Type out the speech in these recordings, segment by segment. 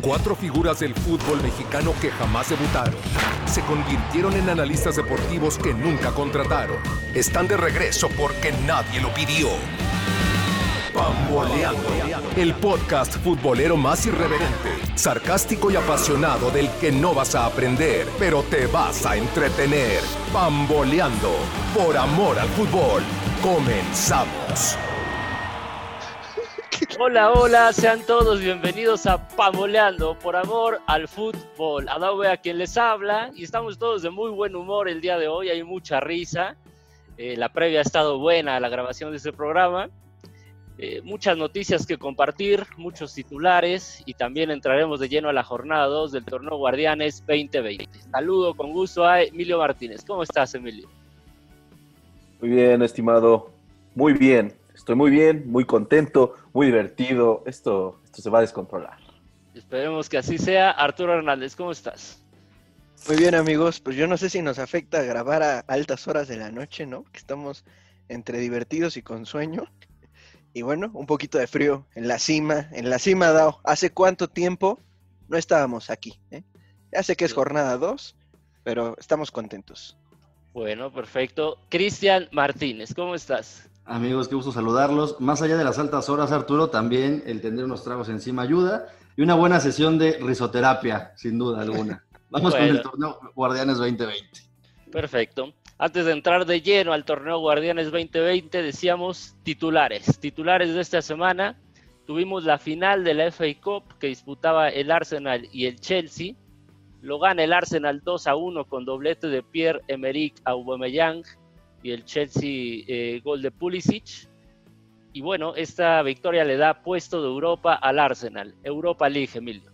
Cuatro figuras del fútbol mexicano que jamás debutaron. Se convirtieron en analistas deportivos que nunca contrataron. Están de regreso porque nadie lo pidió. Pamboleando. El podcast futbolero más irreverente, sarcástico y apasionado del que no vas a aprender, pero te vas a entretener. Pamboleando. Por amor al fútbol. Comenzamos. Hola, hola, sean todos bienvenidos a Pamboleando por amor al fútbol. Adobe a quien les habla y estamos todos de muy buen humor el día de hoy, hay mucha risa. Eh, la previa ha estado buena, la grabación de este programa. Eh, muchas noticias que compartir, muchos titulares y también entraremos de lleno a la jornada 2 del torneo Guardianes 2020. Saludo con gusto a Emilio Martínez. ¿Cómo estás, Emilio? Muy bien, estimado. Muy bien. Estoy muy bien, muy contento, muy divertido. Esto, esto se va a descontrolar. Esperemos que así sea. Arturo Hernández, ¿cómo estás? Muy bien, amigos. Pues yo no sé si nos afecta grabar a altas horas de la noche, ¿no? Que estamos entre divertidos y con sueño. Y bueno, un poquito de frío en la cima, en la cima, Dao. ¿Hace cuánto tiempo no estábamos aquí? Eh? Ya sé que es jornada 2, pero estamos contentos. Bueno, perfecto. Cristian Martínez, ¿cómo estás? Amigos, qué gusto saludarlos. Más allá de las altas horas, Arturo, también el tener unos tragos encima ayuda y una buena sesión de risoterapia, sin duda alguna. Vamos con el torneo Guardianes 2020. Perfecto. Antes de entrar de lleno al torneo Guardianes 2020, decíamos titulares. Titulares de esta semana. Tuvimos la final de la FA Cup que disputaba el Arsenal y el Chelsea. Lo gana el Arsenal 2 a 1 con doblete de Pierre-Emerick Aubameyang y el Chelsea eh, gol de Pulisic. Y bueno, esta victoria le da puesto de Europa al Arsenal. Europa League, Emilio.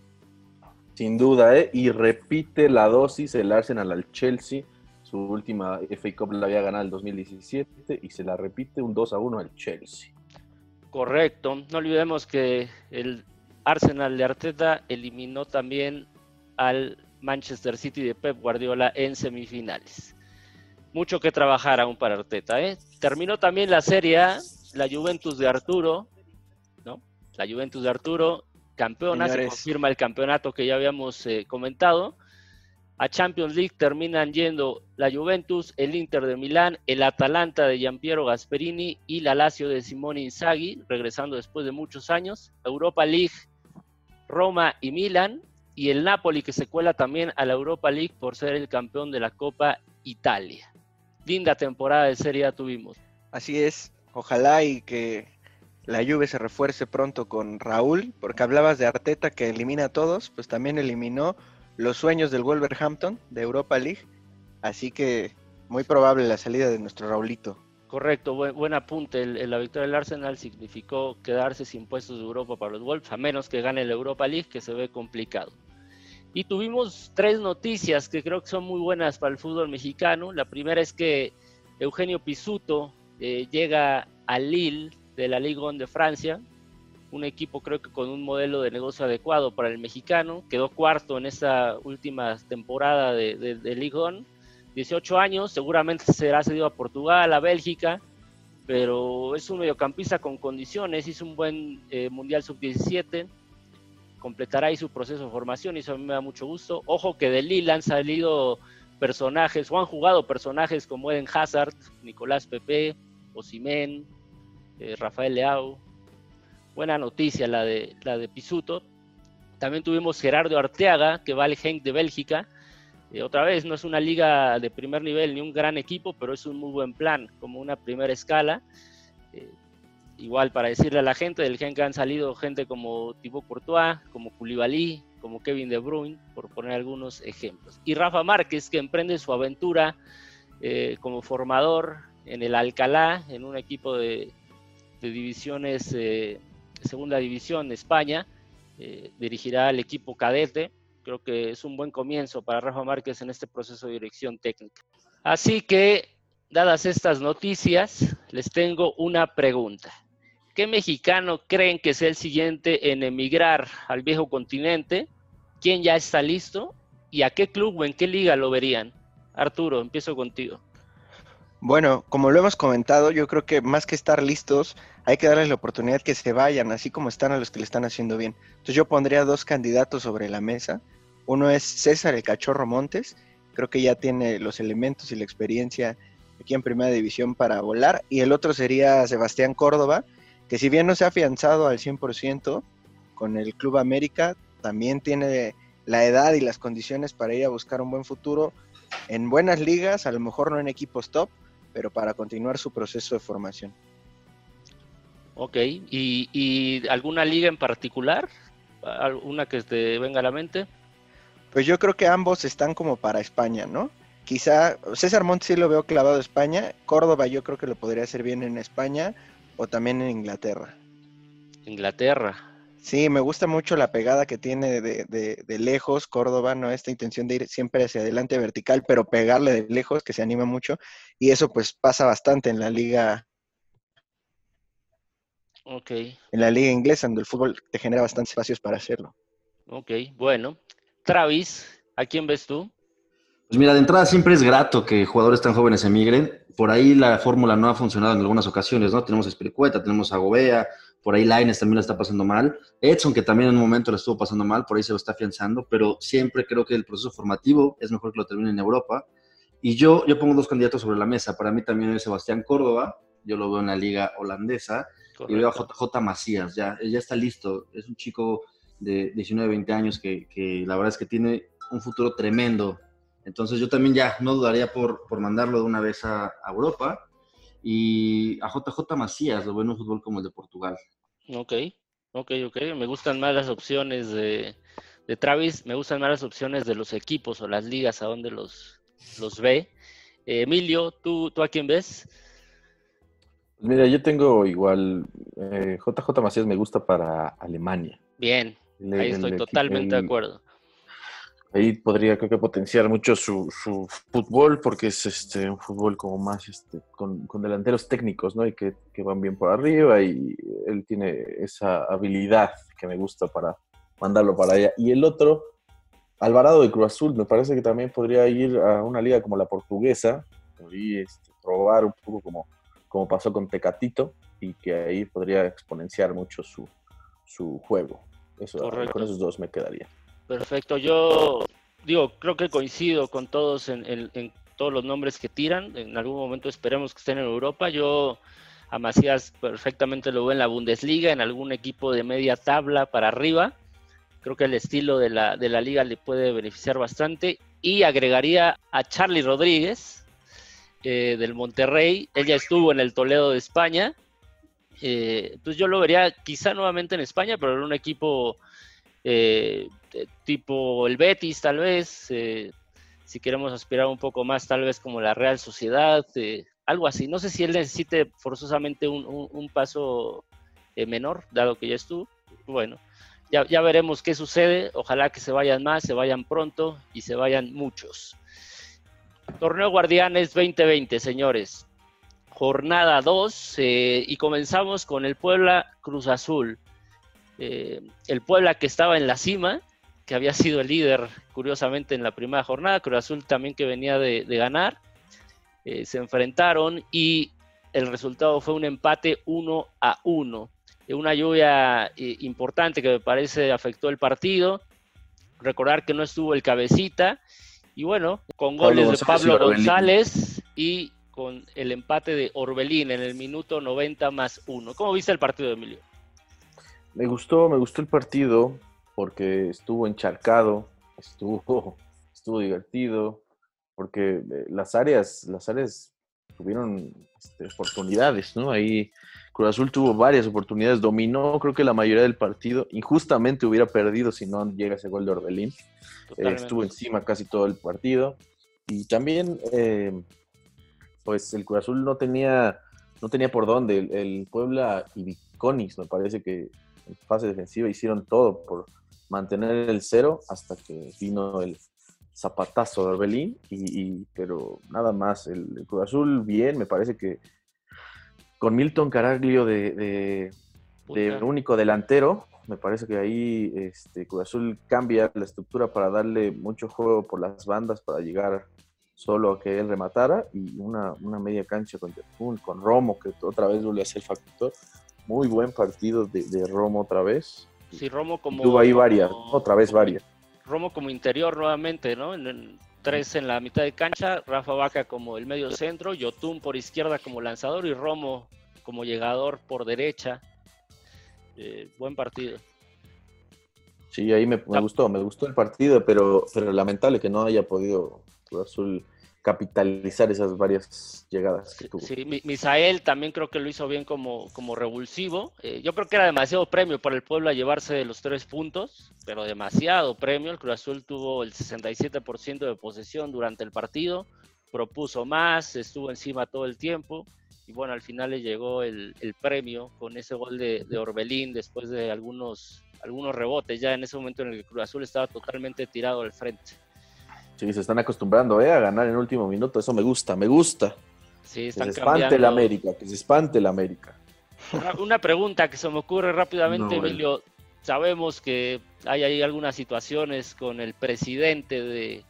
Sin duda, ¿eh? Y repite la dosis el Arsenal al Chelsea su última FA Cup la había ganado el 2017 y se la repite un 2 a 1 al Chelsea. Correcto. No olvidemos que el Arsenal de Arteta eliminó también al Manchester City de Pep Guardiola en semifinales. Mucho que trabajar aún para Arteta. ¿eh? Terminó también la Serie A, la Juventus de Arturo, ¿no? La Juventus de Arturo, campeona, se confirma el campeonato que ya habíamos eh, comentado. A Champions League terminan yendo la Juventus, el Inter de Milán, el Atalanta de Giampiero Gasperini y la Lazio de Simone Inzaghi, regresando después de muchos años. Europa League, Roma y Milán. Y el Napoli que se cuela también a la Europa League por ser el campeón de la Copa Italia. Linda temporada de Serie A tuvimos. Así es. Ojalá y que la Juve se refuerce pronto con Raúl, porque hablabas de Arteta que elimina a todos, pues también eliminó los sueños del Wolverhampton de Europa League. Así que muy probable la salida de nuestro Raulito. Correcto, buen, apunte. la victoria del Arsenal significó quedarse sin puestos de Europa para los Wolves, a menos que gane la Europa League, que se ve complicado. Y tuvimos tres noticias que creo que son muy buenas para el fútbol mexicano. La primera es que Eugenio Pisuto eh, llega al Lille de la Ligue 1 de Francia, un equipo creo que con un modelo de negocio adecuado para el mexicano. Quedó cuarto en esta última temporada de, de, Ligue 1. 18 años, seguramente será cedido a Portugal, a Bélgica, pero es un mediocampista con condiciones, hizo un buen eh, Mundial Sub-17, completará ahí su proceso de formación y eso a mí me da mucho gusto. Ojo que de Lille han salido personajes o han jugado personajes como Eden Hazard, Nicolás Pepe, Osimen, eh, Rafael Leao, buena noticia la de, la de Pisuto. También tuvimos Gerardo Arteaga, que va al Genk de Bélgica. Eh, otra vez, no es una liga de primer nivel ni un gran equipo, pero es un muy buen plan, como una primera escala. Eh, igual para decirle a la gente, del Genk han salido gente como Thibaut Courtois, como Koulibaly, como Kevin De Bruyne, por poner algunos ejemplos. Y Rafa Márquez, que emprende su aventura eh, como formador en el Alcalá, en un equipo de, divisiones segunda división de España, eh, dirigirá al equipo cadete. Creo que es un buen comienzo para Rafa Márquez en este proceso de dirección técnica. Así que, dadas estas noticias, les tengo una pregunta. ¿Qué mexicano creen que sea el siguiente en emigrar al viejo continente? ¿Quién ya está listo? ¿Y a qué club o en qué liga lo verían? Arturo, empiezo contigo. Bueno, como lo hemos comentado, yo creo que más que estar listos, hay que darles la oportunidad que se vayan, así como están a los que le están haciendo bien. Entonces yo pondría dos candidatos sobre la mesa. Uno es César el Cachorro Montes, creo que ya tiene los elementos y la experiencia aquí en Primera División para volar. Y el otro sería Sebastián Córdoba, que si bien no se ha afianzado al 100% con el Club América, también tiene la edad y las condiciones para ir a buscar un buen futuro en buenas ligas, a lo mejor no en equipos top, pero para continuar su proceso de formación. Ok, ¿y, alguna liga en particular? ¿Alguna que te venga a la mente? Pues yo creo que ambos están como para España, ¿no? Quizá César Montes sí lo veo clavado a España, Córdoba yo creo que lo podría hacer bien en España o también en Inglaterra. Inglaterra. Sí, me gusta mucho la pegada que tiene de, de, lejos Córdoba, ¿no? Esta intención de ir siempre hacia adelante vertical, pero pegarle de lejos, que se anima mucho. Y eso pues pasa bastante en la liga. Ok. En la liga inglesa, donde el fútbol te genera bastantes espacios para hacerlo. Ok, bueno. Travis, ¿a quién ves tú? Pues mira, de entrada siempre es grato que jugadores tan jóvenes emigren. Por ahí la fórmula no ha funcionado en algunas ocasiones, ¿no? Tenemos a Espiricueta, tenemos a Gobea, por ahí Laines también la está pasando mal. Edson, que también en un momento la estuvo pasando mal, por ahí se lo está afianzando, pero siempre creo que el proceso formativo es mejor que lo termine en Europa. Y yo, yo pongo dos candidatos sobre la mesa. Para mí también es Sebastián Córdoba, yo lo veo en la liga holandesa, y veo a JJ Macías, ya, ya está listo. Es un chico de 19, 20 años que, que la verdad es que tiene un futuro tremendo. Entonces yo también ya no dudaría por, por mandarlo de una vez a, a Europa y a JJ Macías lo veo en un fútbol como el de Portugal. Ok, ok, ok. Me gustan más las opciones de, Travis, me gustan más las opciones de los equipos o las ligas a donde los, los ve. Emilio, ¿tú, ¿tú a quién ves? Mira, yo tengo igual, JJ eh, Macías me gusta para Alemania. Bien, ahí estoy totalmente de acuerdo ahí podría creo que potenciar mucho su, su, fútbol porque es este un fútbol como más este con, con delanteros técnicos no y que, que, van bien por arriba y él tiene esa habilidad que me gusta para mandarlo para allá. Y el otro Alvarado de Cruz Azul me parece que también podría ir a una liga como la portuguesa y este, probar un poco como, como pasó con Tecatito y que ahí podría exponenciar mucho su, su juego. Eso con esos dos me quedaría Perfecto, yo digo, creo que coincido con todos en, todos los nombres que tiran. En algún momento esperemos que estén en Europa. Yo a Macías perfectamente lo veo en la Bundesliga, en algún equipo de media tabla para arriba. Creo que el estilo de la, de la liga le puede beneficiar bastante. Y agregaría a Charlie Rodríguez eh, del Monterrey. Él ya estuvo en el Toledo de España. Eh, pues yo lo vería quizá nuevamente en España, pero en un equipo eh, tipo el Betis tal vez, eh, si queremos aspirar un poco más tal vez como la Real Sociedad, eh, algo así. No sé si él necesite forzosamente un, paso menor, dado que ya estuvo. Bueno, ya, ya veremos qué sucede. Ojalá que se vayan más, se vayan pronto y se vayan muchos. Torneo Guardianes 2020, señores. Jornada 2 y comenzamos con el Puebla Cruz Azul. Eh, el Puebla que estaba en la cima, que había sido el líder curiosamente en la primera jornada, Cruz Azul también que venía de, ganar, eh, se enfrentaron y el resultado fue un empate 1 a 1. Una lluvia eh, importante que me parece afectó el partido. Recordar que no estuvo el cabecita. Y bueno, con goles de Pablo González y con el empate de Orbelín en el minuto 90 más 1. ¿Cómo viste el partido, Emilio? Me gustó, me gustó el partido porque estuvo encharcado, estuvo, estuvo divertido, porque eh, las áreas, las áreas tuvieron este, oportunidades, ¿no? Ahí Cruz Azul tuvo varias oportunidades, dominó creo que la mayoría del partido, injustamente hubiera perdido si no llega ese gol de Orbelín, eh, estuvo encima casi todo el partido. Y también eh, pues el Cruz Azul no tenía, no tenía por dónde, el, el Puebla y Viconis me parece que en fase defensiva hicieron todo por mantener el cero hasta que vino el zapatazo de Orbelín, y, pero nada más, el, Cruz Azul bien, me parece que con Milton Caraglio de, único delantero, me parece que ahí este, Cruz Azul cambia la estructura para darle mucho juego por las bandas, para llegar solo a que él rematara y una, una media cancha con con Romo, que otra vez vuelve a ser factor. Muy buen partido de, de Romo otra vez. Sí, Romo como... Tuvo ahí varias, otra vez varias. Romo como interior nuevamente, ¿no? En, en- tres en la mitad de cancha, Rafa Vaca como el medio centro, Yotun por izquierda como lanzador y Romo como llegador por derecha. Eh, buen partido. Sí, ahí me, me Ah. gustó, me gustó el partido, pero, pero lamentable que no haya podido Cruz Azul capitalizar esas varias llegadas que tuvo. Sí, Mi- Misael también creo que lo hizo bien como, como revulsivo. Eh, yo creo que era demasiado premio para el pueblo a llevarse los tres puntos, pero demasiado premio. El Cruz Azul tuvo el 67% de posesión durante el partido, propuso más, estuvo encima todo el tiempo. Y bueno, al final le llegó el, el premio con ese gol de, de Orbelín después de algunos, algunos rebotes, ya en ese momento en el que Cruz Azul estaba totalmente tirado al frente. Sí, se están acostumbrando ¿eh? a ganar en último minuto, eso me gusta, me gusta. Sí, Que se están espante cambiando. el América, que se espante el América. Una, una pregunta que se me ocurre rápidamente, No, bueno. Emilio. Sabemos que hay ahí algunas situaciones con el presidente de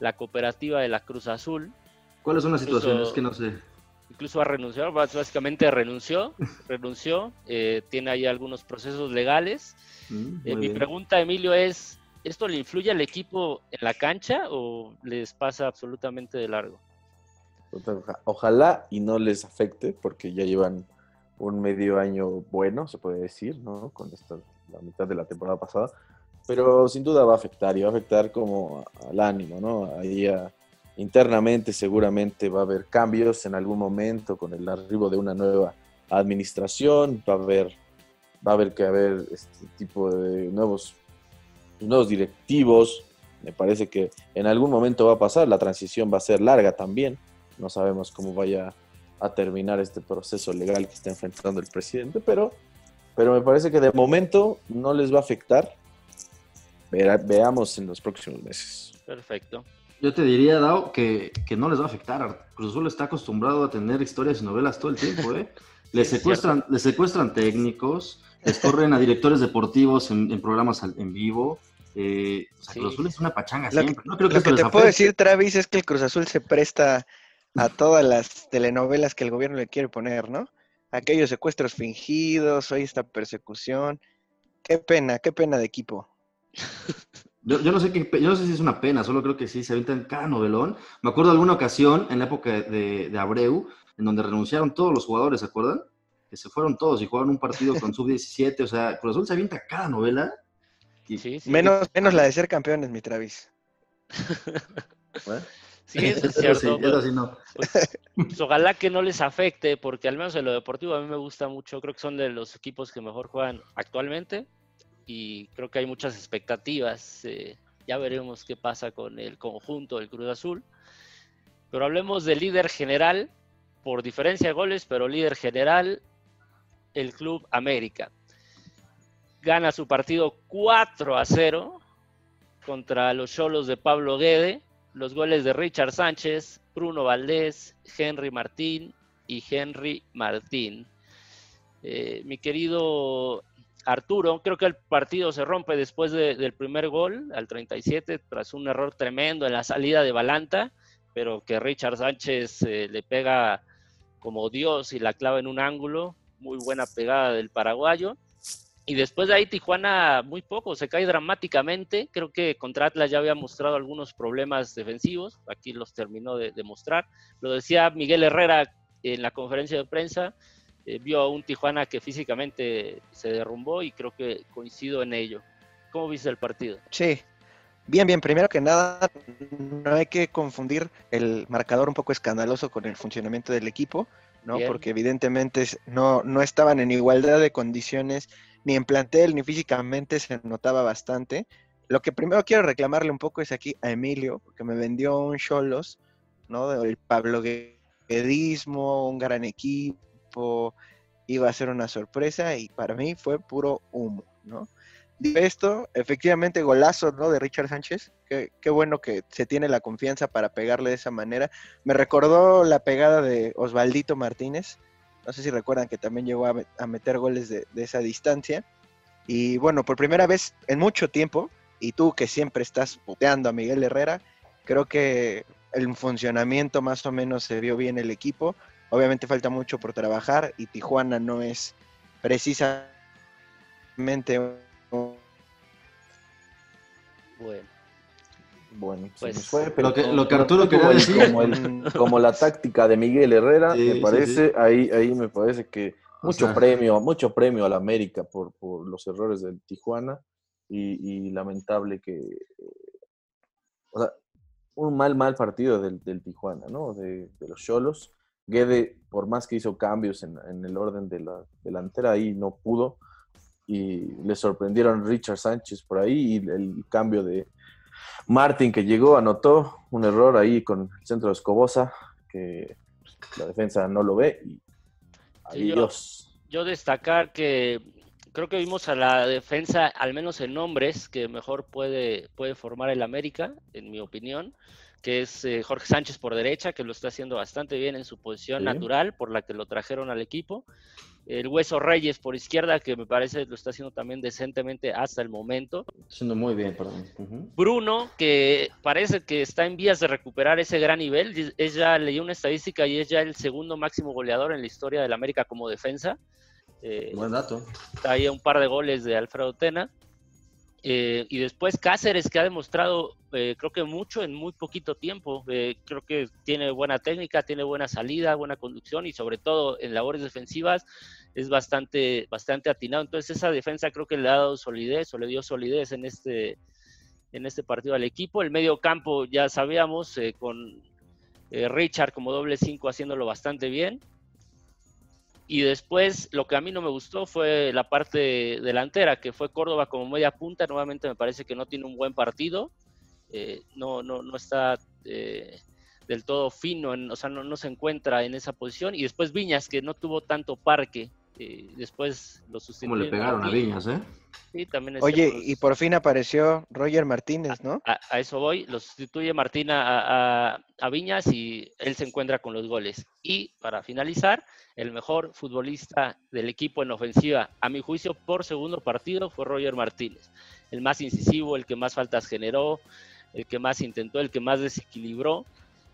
la cooperativa de la Cruz Azul. ¿Cuáles son las Incluso- situaciones? Que no sé. Incluso ha renunciado, bás- básicamente renunció, renunció. eh, tiene ahí algunos procesos legales. Mm, Eh, mi pregunta, Emilio, es: ¿esto le influye al equipo en la cancha o les pasa absolutamente de largo? Oja- Ojalá y no les afecte, porque ya llevan un medio año bueno, se puede decir, ¿no? Con esta, la mitad de la temporada pasada. Pero sin duda va a afectar, y va a afectar como al ánimo, ¿no? Ahí internamente seguramente va a haber cambios en algún momento con el arribo de una nueva administración, va a haber, va a haber que haber este tipo de nuevos, nuevos directivos. Me parece que en algún momento va a pasar, la transición va a ser larga también. No sabemos cómo vaya a terminar este proceso legal que está enfrentando el presidente, pero, pero me parece que de momento no les va a afectar. Verá- veamos en los próximos meses. Perfecto. Yo te diría, Dao, que, que no les va a afectar. Cruz Azul está acostumbrado a tener historias y novelas todo el tiempo, ¿eh? Es secuestran, les secuestran técnicos, les corren a directores deportivos en, en programas en vivo. Eh, o sea, Sí. Cruz Azul es una pachanga Lo que- siempre. No creo que Lo que te puedo decir, Travis, es que el Cruz Azul se presta a todas las telenovelas que el gobierno le quiere poner, ¿no? Aquellos secuestros fingidos, hoy esta persecución. Qué pena, qué pena de equipo. Yo, yo no sé qué, yo no sé si es una pena, solo creo que sí, se avientan cada novelón. Me acuerdo de alguna ocasión, en la época de, de Abreu, en donde renunciaron todos los jugadores, ¿se acuerdan? Que se fueron todos y jugaron un partido con sub-17, o sea, Cruz Azul se avienta cada novela. Y, Sí, sí. Menos, menos la de ser campeones, mi Travis. Sí, eso es Eso sí, cierto. eso sí no. Pues ojalá que no les afecte, porque al menos en lo deportivo a mí me gusta mucho. Creo que son de los equipos que mejor juegan actualmente y creo que hay muchas expectativas. eh, ya veremos qué pasa con el conjunto del Cruz Azul. Pero hablemos del líder general, por diferencia de goles, pero líder general, el Club América. Gana su partido 4 a 0 contra los Cholos de Pablo Guede. Los goles de Richard Sánchez, Bruno Valdés, Henry Martín y Henry Martín. Eh, mi querido Arturo, creo que el partido se rompe después de- del primer gol, al 37, tras un error tremendo en la salida de Balanta, pero que Richard Sánchez eh, le pega como Dios y la clava en un ángulo. Muy buena pegada del paraguayo. Y después de ahí Tijuana muy poco, se cae dramáticamente. Creo que contra Atlas ya había mostrado algunos problemas defensivos, aquí los terminó de, mostrar. Lo decía Miguel Herrera en la conferencia de prensa, eh, vio a un Tijuana que físicamente se derrumbó y creo que coincido en ello. ¿Cómo viste el partido? Sí. Bien, bien, primero que nada, no hay que confundir el marcador un poco escandaloso con el funcionamiento del equipo, ¿no? Bien. Porque evidentemente no, no estaban en igualdad de condiciones, ni en plantel, ni físicamente, se notaba bastante. Lo que primero quiero reclamarle un poco es aquí a Emilio, porque me vendió un Cholos, ¿no? El Pablo Guedismo, un gran equipo, iba a ser una sorpresa y para mí fue puro humo, ¿no? Esto, efectivamente, golazo ¿no? de Richard Sánchez. Qué, bueno que se tiene la confianza para pegarle de esa manera. Me recordó la pegada de Osvaldito Martínez. No sé si recuerdan que también llegó a, me- a meter goles de, de esa distancia. Y bueno, por primera vez en mucho tiempo, y tú que siempre estás puteando a Miguel Herrera, creo que el funcionamiento más o menos se vio bien el equipo. Obviamente falta mucho por trabajar y Tijuana no es precisamente Bueno, Bueno, se Pues, fue, lo que- como- lo que Arturo como, quería el- decir. como el- como la táctica de Miguel Herrera, Sí, me sí, parece, ahí, ahí me parece que O mucho sea- premio, mucho premio a la América por, por los errores del Tijuana y, y lamentable que, o sea, un mal, mal partido del, del Tijuana, ¿no? De, de los Cholos. Guede, por más que hizo cambios en, en el orden de la delantera, ahí no pudo. Y le sorprendieron Richard Sánchez por ahí y el cambio de Martin que llegó, anotó un error ahí con el centro de Escobosa, que la defensa no lo ve y Sí, yo- yo destacar que creo que vimos a la defensa, al menos en nombres, que mejor puede, puede formar el América, en mi opinión, que es eh, Jorge Sánchez por derecha, que lo está haciendo bastante bien en su posición Sí. natural, por la que lo trajeron al equipo. El Hueso Reyes por izquierda, que me parece lo está haciendo también decentemente hasta el momento. Haciendo muy bien, perdón. Bruno, que parece que está en vías de recuperar ese gran nivel. Es ya, leí una estadística y es ya el segundo máximo goleador en la historia del América como defensa. Eh, Buen dato. está ahí a un par de goles de Alfredo Tena. Eh, y después Cáceres, que ha demostrado, eh, creo que mucho en muy poquito tiempo. Eh, creo que tiene buena técnica, tiene buena salida, buena conducción y sobre todo en labores defensivas es bastante, bastante atinado. Entonces esa defensa creo que le ha dado solidez o le dio solidez en este, en este partido al equipo. El medio campo ya sabíamos, eh, con eh, Richard como doble 5 haciéndolo bastante bien. Y después lo que a mí no me gustó fue la parte delantera, que fue Córdoba como media punta. Nuevamente me parece que no tiene un buen partido. Eh, no, no, no está eh, del todo fino, en- o sea, no, no se encuentra en esa posición. Y después Viñas, que no tuvo tanto parque. eh, después lo ¿Cómo sustituyó. le pegaron a Viñas, eh? Sí, también es Oye, y por fin apareció Roger Martínez, ¿no? a, a eso voy, lo sustituye Martina a, a- a Viñas y él se encuentra con los goles. Y para finalizar, el mejor futbolista del equipo en ofensiva, a mi juicio, por segundo partido fue Roger Martínez. El más incisivo, el que más faltas generó, el que más intentó, el que más desequilibró.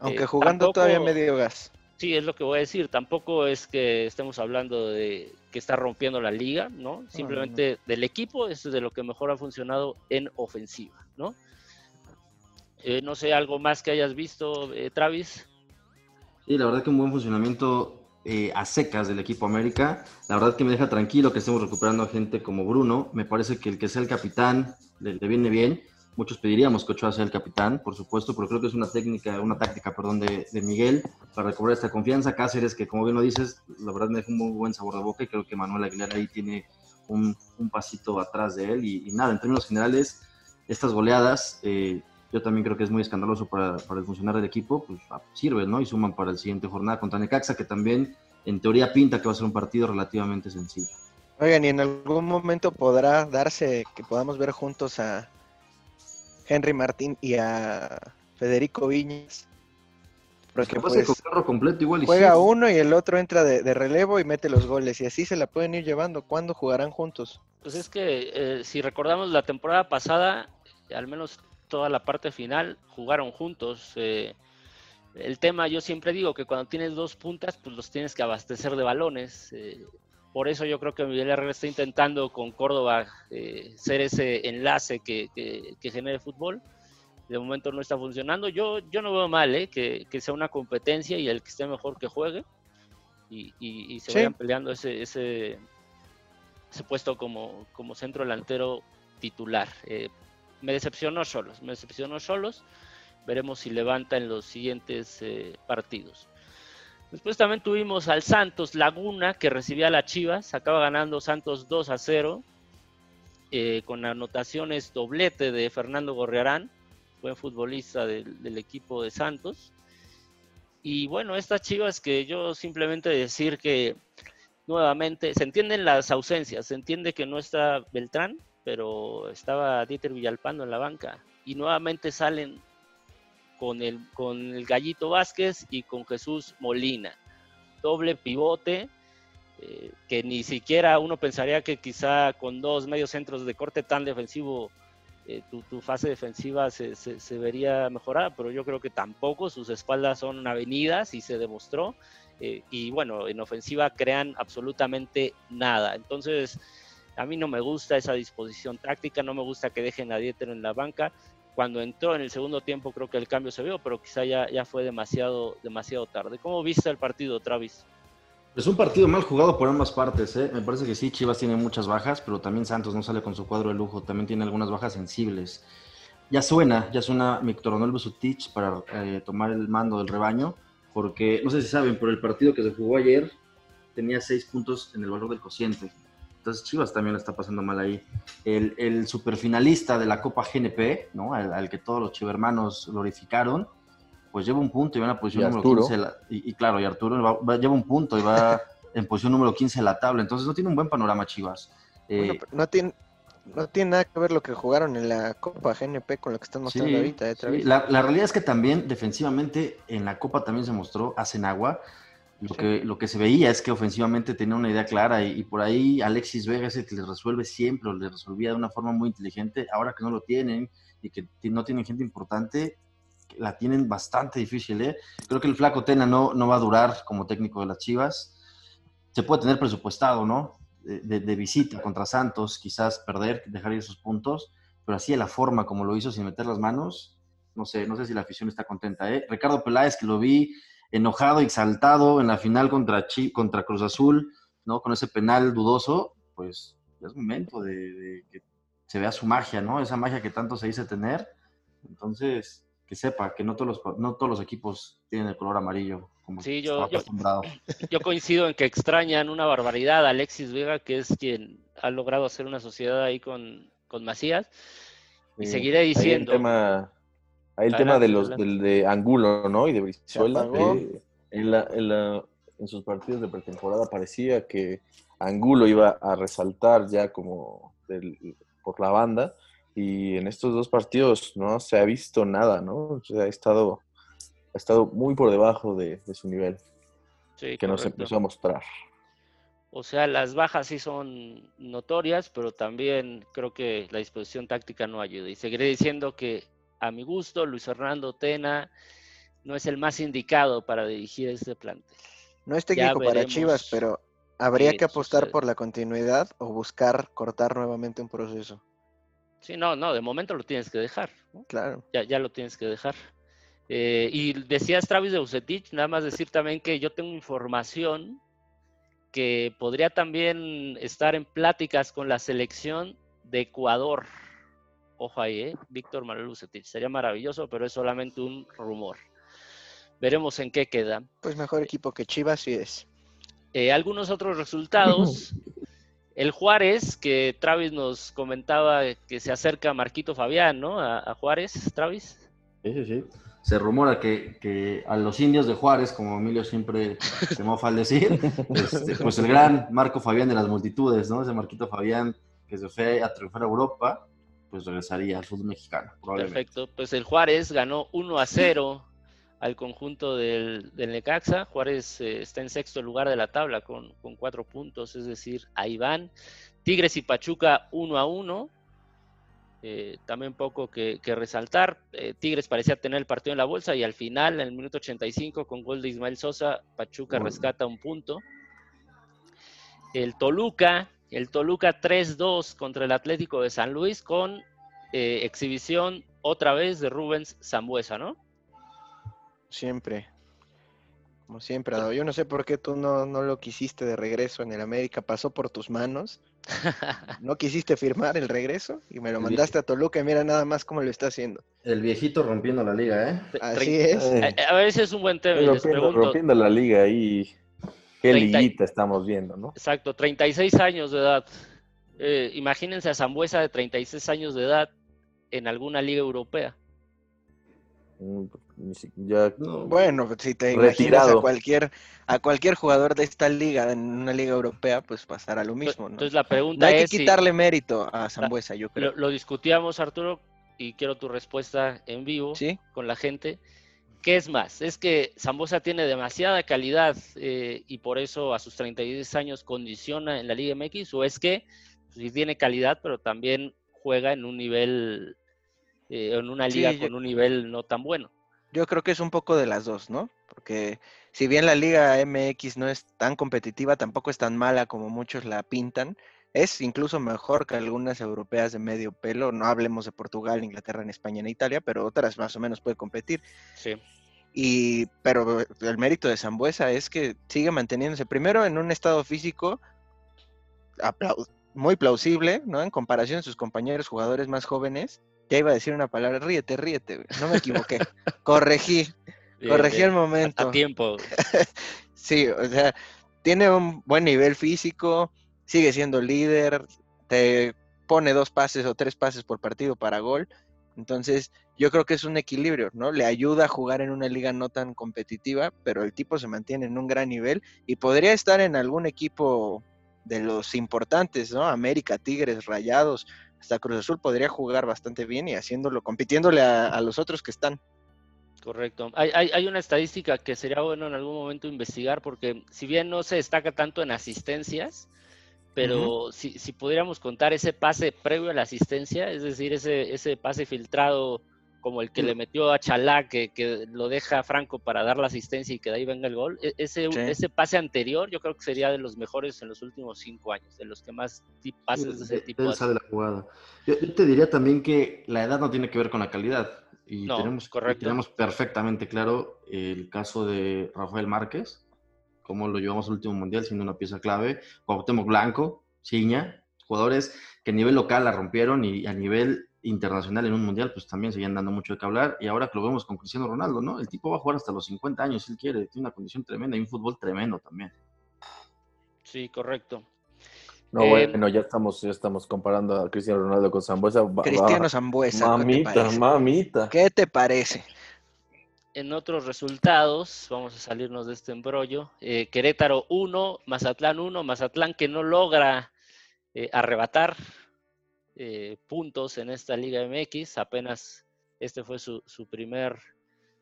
Aunque Eh, jugando tampoco- todavía medio gas. Sí, es lo que voy a decir. Tampoco es que estemos hablando de que está rompiendo la liga, ¿no? Simplemente del equipo es de lo que mejor ha funcionado en ofensiva, ¿no? Eh, no sé, algo más que hayas visto, eh, Travis. Sí, la verdad que un buen funcionamiento eh, a secas del equipo América. La verdad que me deja tranquilo que estemos recuperando a gente como Bruno. Me parece que el que sea el capitán le, le viene bien. Muchos pediríamos que Ochoa sea el capitán, por supuesto, pero creo que es una técnica, una táctica, perdón, de, de Miguel para recobrar esta confianza. Cáceres, que como bien lo dices, la verdad me deja un muy buen sabor de boca y creo que Manuel Aguilar ahí tiene un, pasito atrás de él. Y, nada, en términos generales, estas goleadas, eh, yo también creo que es muy escandaloso para, para el funcionar del equipo, pues ah, sirven, ¿no? Y suman para la siguiente jornada contra Necaxa, que también en teoría pinta que va a ser un partido relativamente sencillo. Oigan, y en algún momento podrá darse que podamos ver juntos a Henry Martín y a Federico Viñas. Porque Capaz de pues, completo igual y juega sí. uno y el otro entra de, de relevo y mete los goles. Y así se la pueden ir llevando. ¿Cuándo jugarán juntos? Pues es que eh, si recordamos la temporada pasada, al menos toda la parte final, jugaron juntos. eh, el tema, yo siempre digo que cuando tienes dos puntas, pues los tienes que abastecer de balones. eh, por eso yo creo que Miguel Herrera está intentando con Córdoba eh, ser ese enlace que, que- que genere fútbol. De momento no está funcionando. Yo, yo no veo mal eh, que, que sea una competencia y el que esté mejor que juegue. Y, y- y se Sí. vayan peleando ese, ese, ese puesto como, como centro delantero titular. Eh, me decepcionó solos, me decepcionó solos. Veremos si levanta en los siguientes eh, partidos. Después también tuvimos al Santos Laguna que recibía a la Chivas, acaba ganando Santos 2 a 0 eh, con anotaciones doblete de Fernando Gorriarán, buen futbolista del, del equipo de Santos. Y bueno, estas Chivas que yo simplemente decir que nuevamente se entienden las ausencias, se entiende que no está Beltrán, pero estaba Dieter Villalpando en la banca y nuevamente salen con el, con el Gallito Vázquez y con Jesús Molina. Doble pivote, eh, que ni siquiera uno pensaría que quizá con dos medios centros de corte tan defensivo eh, tu, fase defensiva se, se, vería mejorada, pero yo creo que tampoco, sus espaldas son avenidas y se demostró. Eh, y bueno, en ofensiva crean absolutamente nada. Entonces, a mí no me gusta esa disposición táctica, no me gusta que dejen a Dieter en la banca. Cuando entró en el segundo tiempo creo que el cambio se vio, pero quizá ya, ya fue demasiado, demasiado tarde. ¿Cómo viste el partido, Travis? Es un partido mal jugado por ambas partes. ¿eh? Me parece que sí, Chivas tiene muchas bajas, pero también Santos no sale con su cuadro de lujo. También tiene algunas bajas sensibles. Ya suena, ya suena Víctor Manuel Busutich para eh, tomar el mando del rebaño, porque no sé si saben, pero el partido que se jugó ayer tenía seis puntos en el valor del cociente. Entonces Chivas también está pasando mal ahí. El, el superfinalista de la Copa GNP, ¿no? al, al que todos los chivermanos glorificaron, pues lleva un punto y va en la posición número 15. y, claro, y Arturo lleva un punto y va en posición número 15 de la tabla. Entonces no tiene un buen panorama Chivas. Eh, no, tiene, no tiene nada que ver lo que jugaron en la Copa GNP con lo que están mostrando ahorita. Eh, la, realidad es que también defensivamente en la Copa también se mostró, hacen agua. Lo, que, lo que se veía es que ofensivamente tenía una idea clara y, por ahí Alexis Vega es el que les resuelve siempre, o les resolvía de una forma muy inteligente. Ahora que no lo tienen y que no tienen gente importante, la tienen bastante difícil. ¿eh? Creo que el flaco Tena no, no va a durar como técnico de las Chivas. Se puede tener presupuestado, ¿no? De, visita contra Santos, quizás perder, dejar ir sus puntos, pero así de la forma como lo hizo sin meter las manos, no sé, no sé si la afición está contenta. ¿eh? Ricardo Peláez, que lo vi enojado, exaltado en la final contra, contra Cruz Azul, ¿no? Con ese penal dudoso, pues es momento de, de que se vea su magia, ¿no? Esa magia que tanto se dice tener. Entonces, que sepa que no todos los, no todos los equipos tienen el color amarillo como sí, yo, acostumbrado. Yo, coincido en que extrañan una barbaridad a Alexis Vega, que es quien ha logrado hacer una sociedad ahí con, con Macías. Y seguiré diciendo. Hay el tema, hay el tema de los del, de Angulo, ¿no? Y de Brizuela. en, la, en, la, en sus partidos de pretemporada parecía que Angulo iba a resaltar ya como del, por la banda y en estos dos partidos no se ha visto nada, ¿no? O sea, ha estado, ha estado muy por debajo de, su nivel sí, que nos empezó a mostrar. O sea, las bajas sí son notorias, pero también creo que la disposición táctica no ayuda. Y seguiré diciendo que a mi gusto, Luis Fernando Tena no es el más indicado para dirigir este plantel. No es técnico para Chivas, pero habría que apostar por la continuidad o buscar cortar nuevamente un proceso. Sí, no, no, de momento lo tienes que dejar. Claro. Ya, ya lo tienes que dejar. Eh, y decías Travis de Ucetich, nada más decir también que yo tengo información que podría también estar en pláticas con la selección de Ecuador. Ojo ahí, ¿eh? Víctor Manuel Ucetich. Sería maravilloso, pero es solamente un rumor. Veremos en qué queda. Pues mejor equipo que Chivas sí es. Eh, algunos otros resultados. El Juárez, que Travis nos comentaba que se acerca a Marquito Fabián, ¿no? A, Juárez, Travis. Sí, sí, sí. Se rumora que, a los indios de Juárez, como Emilio siempre se mofa al decir, este, pues el gran Marco Fabián de las multitudes, ¿no? Ese Marquito Fabián que se fue a triunfar a Europa, pues regresaría al fútbol mexicano, Perfecto. Pues el Juárez ganó 1 a 0 al conjunto del, Necaxa. Juárez eh, está en sexto lugar de la tabla con, cuatro puntos, es decir, ahí van. Tigres y Pachuca uno a uno. Eh, también poco que, resaltar. Eh, Tigres parecía tener el partido en la bolsa y al final, en el minuto 85, con gol de Ismael Sosa, Pachuca rescata un punto. El Toluca, el Toluca 3-2 contra el Atlético de San Luis con exhibición otra vez de Rubens Zambuesa, ¿no? Siempre. Como siempre, Yo no sé por qué tú no, lo quisiste de regreso en el América. Pasó por tus manos. no quisiste firmar el regreso y me lo mandaste a Toluca y mira nada más cómo lo está haciendo. El viejito rompiendo la liga, ¿eh? Así es. A, veces es un buen tema. Rompiendo, la liga y qué liguita estamos viendo, ¿no? Exacto, 36 años de edad. Eh, imagínense a Zambuesa de 36 años de edad en alguna liga europea. Mm, ya bueno, si te imaginas a cualquier, a cualquier jugador de esta liga, en una liga europea, pues pasará lo mismo. ¿no? Entonces la pregunta hay que quitarle mérito a Zambuesa, yo creo. Lo, discutíamos, Arturo, y quiero tu respuesta en vivo con la gente. ¿Qué es más? Es que Zambuesa tiene demasiada calidad eh, y por eso a sus 36 años condiciona en la Liga MX, o es que sí tiene calidad, pero también juega en un nivel eh, en una liga con un nivel no tan bueno. Yo creo que es un poco de las dos, ¿no? Porque si bien la Liga MX no es tan competitiva, tampoco es tan mala como muchos la pintan. Es incluso mejor que algunas europeas de medio pelo. No hablemos de Portugal, Inglaterra, en España, en Italia, pero otras más o menos puede competir. Sí. Y, pero el mérito de Zambuesa es que sigue manteniéndose primero en un estado físico muy plausible, ¿no? En comparación a sus compañeros jugadores más jóvenes. Ya iba a decir una palabra, ríete, ríete, no me equivoqué. Corregí, corregí el momento. A tiempo. sí, o sea, tiene un buen nivel físico, sigue siendo líder, te pone dos pases o tres pases por partido para gol. Entonces, yo creo que es un equilibrio, ¿no? Le ayuda a jugar en una liga no tan competitiva, pero el tipo se mantiene en un gran nivel y podría estar en algún equipo de los importantes, ¿no? América, Tigres, Rayados, hasta Cruz Azul podría jugar bastante bien y haciéndolo, compitiéndole a, los otros que están. Correcto. Hay, hay, hay, una estadística que sería bueno en algún momento investigar porque si bien no se destaca tanto en asistencias, pero si, si, pudiéramos contar ese pase previo a la asistencia, es decir, ese, ese pase filtrado como el que le metió a Chalá, que, que, lo deja Franco para dar la asistencia y que de ahí venga el gol, e, ese, ese pase anterior yo creo que sería de los mejores en los últimos cinco años, de los que más pases de ese tipo. sabe la jugada. Yo, te diría también que la edad no tiene que ver con la calidad. Y tenemos, correcto. tenemos perfectamente claro el caso de Rafael Márquez, cómo lo llevamos al último mundial siendo una pieza clave. Cuauhtémoc Blanco, Ciña, jugadores que a nivel local la rompieron y a nivel internacional en un mundial, pues también seguían dando mucho de qué hablar. Y ahora que lo vemos con Cristiano Ronaldo, ¿no? El tipo va a jugar hasta los 50 años, si él quiere, tiene una condición tremenda y un fútbol tremendo también. Sí, correcto. No, eh, bueno, ya estamos, ya estamos comparando a Cristiano Ronaldo con Zambuesa. Cristiano Zambuesa. Mamita, mamita. ¿Qué te parece? En otros resultados, vamos a salirnos de este embrollo. Eh, Querétaro 1, Mazatlán 1, Mazatlán que no logra eh, arrebatar eh, puntos en esta Liga MX, apenas este fue su, primer,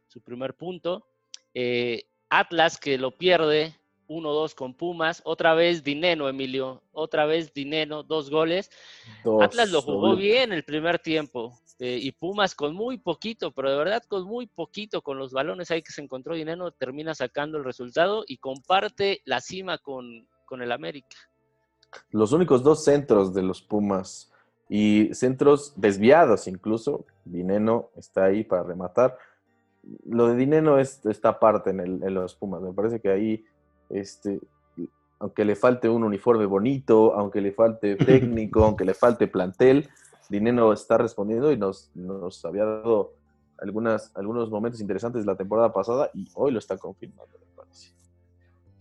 su primer punto. Eh, Atlas que lo pierde 1-2 con Pumas, otra vez Dineno, Emilio, otra vez Dineno, dos goles. Atlas lo jugó bien el primer tiempo eh, y Pumas con muy poquito, pero de verdad con muy poquito, con los balones ahí que se encontró Dineno, termina sacando el resultado y comparte la cima con, con el América. Los únicos dos centros de los Pumas y centros desviados incluso. Dineno está ahí para rematar. Lo de Dineno es esta parte en, el, en los Pumas. Me parece que ahí, este, aunque le falte un uniforme bonito, aunque le falte técnico, aunque le falte plantel, Dineno está respondiendo y nos, nos había dado algunas, algunos momentos interesantes la temporada pasada y hoy lo está confirmando, me parece.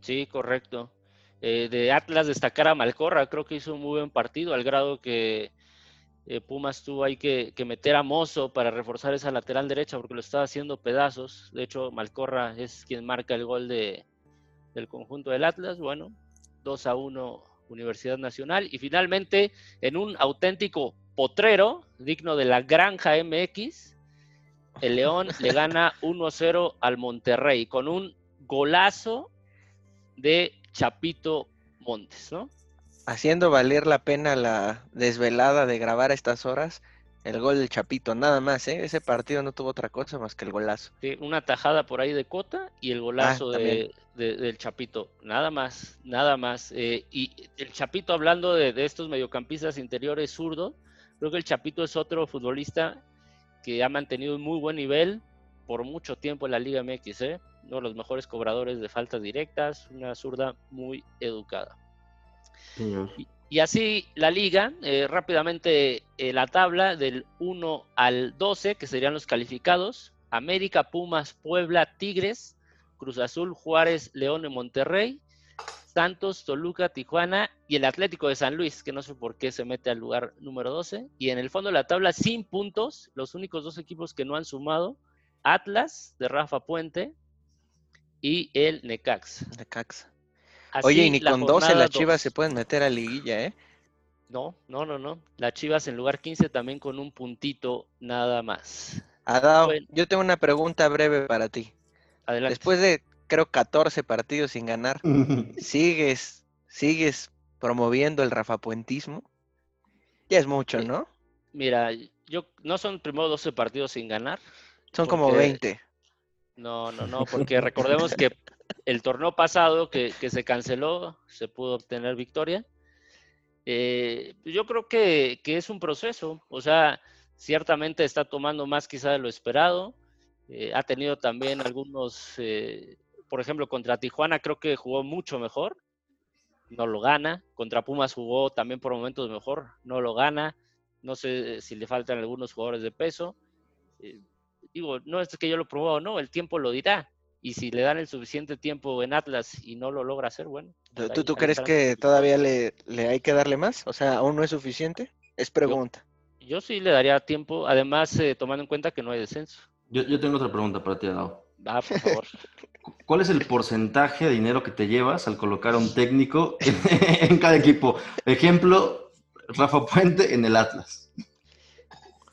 Sí, correcto. Eh, de Atlas destacar a Malcorra, creo que hizo un muy buen partido, al grado que eh, Pumas tuvo ahí que, meter a Mozo para reforzar esa lateral derecha porque lo estaba haciendo pedazos. De hecho, Malcorra es quien marca el gol de, del conjunto del Atlas. Bueno, 2 a 1 Universidad Nacional. Y finalmente, en un auténtico potrero, digno de la Granja MX, el León le gana 1 0 al Monterrey con un golazo de Chapito Montes, ¿no? haciendo valer la pena la desvelada de grabar a estas horas, el gol del Chapito, nada más, ¿eh? Ese partido no tuvo otra cosa más que el golazo. una tajada por ahí de Cota y el golazo ah, de, del Chapito, nada más, nada más. Eh, y el Chapito, hablando de, estos mediocampistas interiores zurdo, creo que el Chapito es otro futbolista que ha mantenido un muy buen nivel por mucho tiempo en la Liga MX, ¿eh? uno de los mejores cobradores de faltas directas, una zurda muy educada. Y, así la liga, eh, rápidamente eh, la tabla del 1 al 12, que serían los calificados, América, Pumas, Puebla, Tigres, Cruz Azul, Juárez, León y Monterrey, Santos, Toluca, Tijuana y el Atlético de San Luis, que no sé por qué se mete al lugar número 12. Y en el fondo de la tabla, sin puntos, los únicos dos equipos que no han sumado, Atlas de Rafa Puente y el Necax. Oye, y ni con 12 las Chivas se pueden meter a liguilla, ¿eh? No, no, no, no. Las Chivas en lugar 15 también con un puntito nada más. Adao, yo tengo una pregunta breve para ti. Adelante. Después de, creo, 14 partidos sin ganar, ¿sigues, sigues promoviendo el rafapuentismo? Ya es mucho, ¿no? Mira, Yo, ¿No son primero 12 partidos sin ganar? Son como Porque- 20. No, no, no, porque recordemos que el torneo pasado que, se canceló, se pudo obtener victoria. Eh, yo creo que, que es un proceso, o sea, ciertamente está tomando más quizá de lo esperado. eh, ha tenido también algunos, eh, por ejemplo, contra Tijuana creo que jugó mucho mejor, no lo gana. Contra Pumas jugó también por momentos mejor, no lo gana. No sé si le faltan algunos jugadores de peso. Digo, no es que yo lo promueva o no, el tiempo lo dirá. Y si le dan el suficiente tiempo en Atlas y no lo logra hacer, bueno. pues ¿Tú, ahí- tú ahí crees que todavía le, le hay que darle más? O sea, ¿aún no es suficiente? Es pregunta. Yo sí le daría tiempo, además eh, tomando en cuenta que no hay descenso. Yo, yo tengo otra pregunta para ti, Adao. Ah, por favor. ¿Cuál es el porcentaje de dinero que te llevas al colocar a un técnico en cada equipo? Ejemplo, Rafa Puente en el Atlas.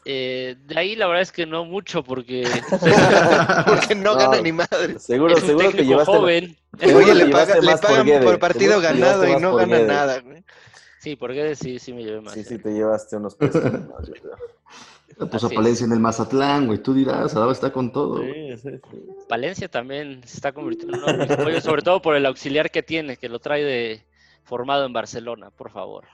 Eh, de ahí la verdad es que no mucho porque Porque no, No, gana ni madre. Seguro, es un seguro que llevaste. joven. seguro Oye, que le, llevaste paga- le por pagan Guede, por partido ganado y no por gana nada. güey. Sí, porque sí, sí me llevé más. Sí, eh. sí, te llevaste unos pesos. creo. Puso a Palencia en el Mazatlán, güey. Tú dirás, Adao está con todo. Sí, sí, sí. Palencia también se está convirtiendo en un hombre sobre todo por el auxiliar que tiene, que lo trae de formado en Barcelona, por favor.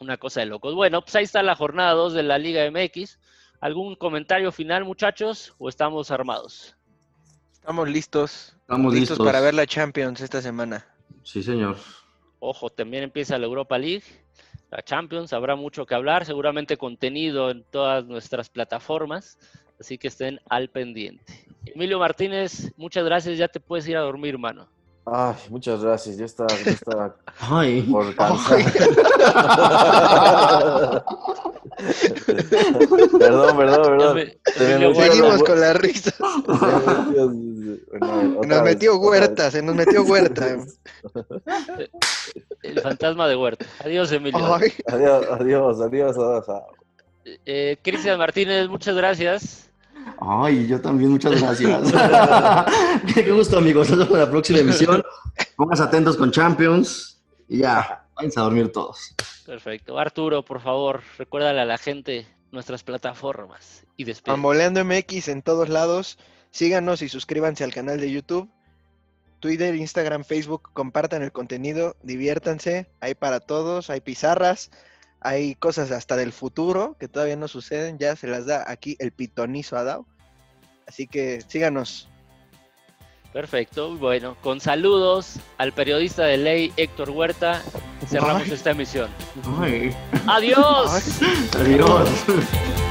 Una cosa de locos. Bueno, pues ahí está la jornada 2 de la Liga MX. ¿Algún comentario final, muchachos? ¿O estamos armados? Estamos listos. Estamos listos listos. para ver la Champions esta semana. Sí, señor. Ojo, también empieza la Europa League, la Champions, habrá mucho que hablar, seguramente contenido en todas nuestras plataformas, así que estén al pendiente. Emilio Martínez, muchas gracias, ya te puedes ir a dormir, hermano. Ay, muchas gracias. Yo estaba, yo estaba Ay. por cansar. perdón, perdón, Ya perdón. me- Se me Emilio metió Huerta, Seguimos la- con la risa. Bueno, Se otra nos vez, metió Huerta, se nos metió Huerta. el fantasma de Huerta. Adiós, Emilio. Ay, Adiós, adiós, adiós, adiós. Eh, Cristian Martínez, muchas gracias. Ay, yo también, muchas gracias. Qué gusto, amigos. Nos vemos en la próxima emisión. Pónganse atentos con Champions. Y ya, váyanse a dormir todos. Perfecto. Arturo, por favor, recuérdale a la gente nuestras plataformas y despide. Pamboleando MX en todos lados. Síganos y suscríbanse al canal de YouTube. Twitter, Instagram, Facebook, compartan el contenido, diviértanse, hay para todos, hay pizarras, hay cosas hasta del futuro que todavía no suceden, ya se las da aquí el pitonizo a Dao. Así que síganos. Perfecto. Bueno, con saludos al periodista de ley Héctor Huerta, cerramos Ay. esta emisión. Ay, Adiós. adiós.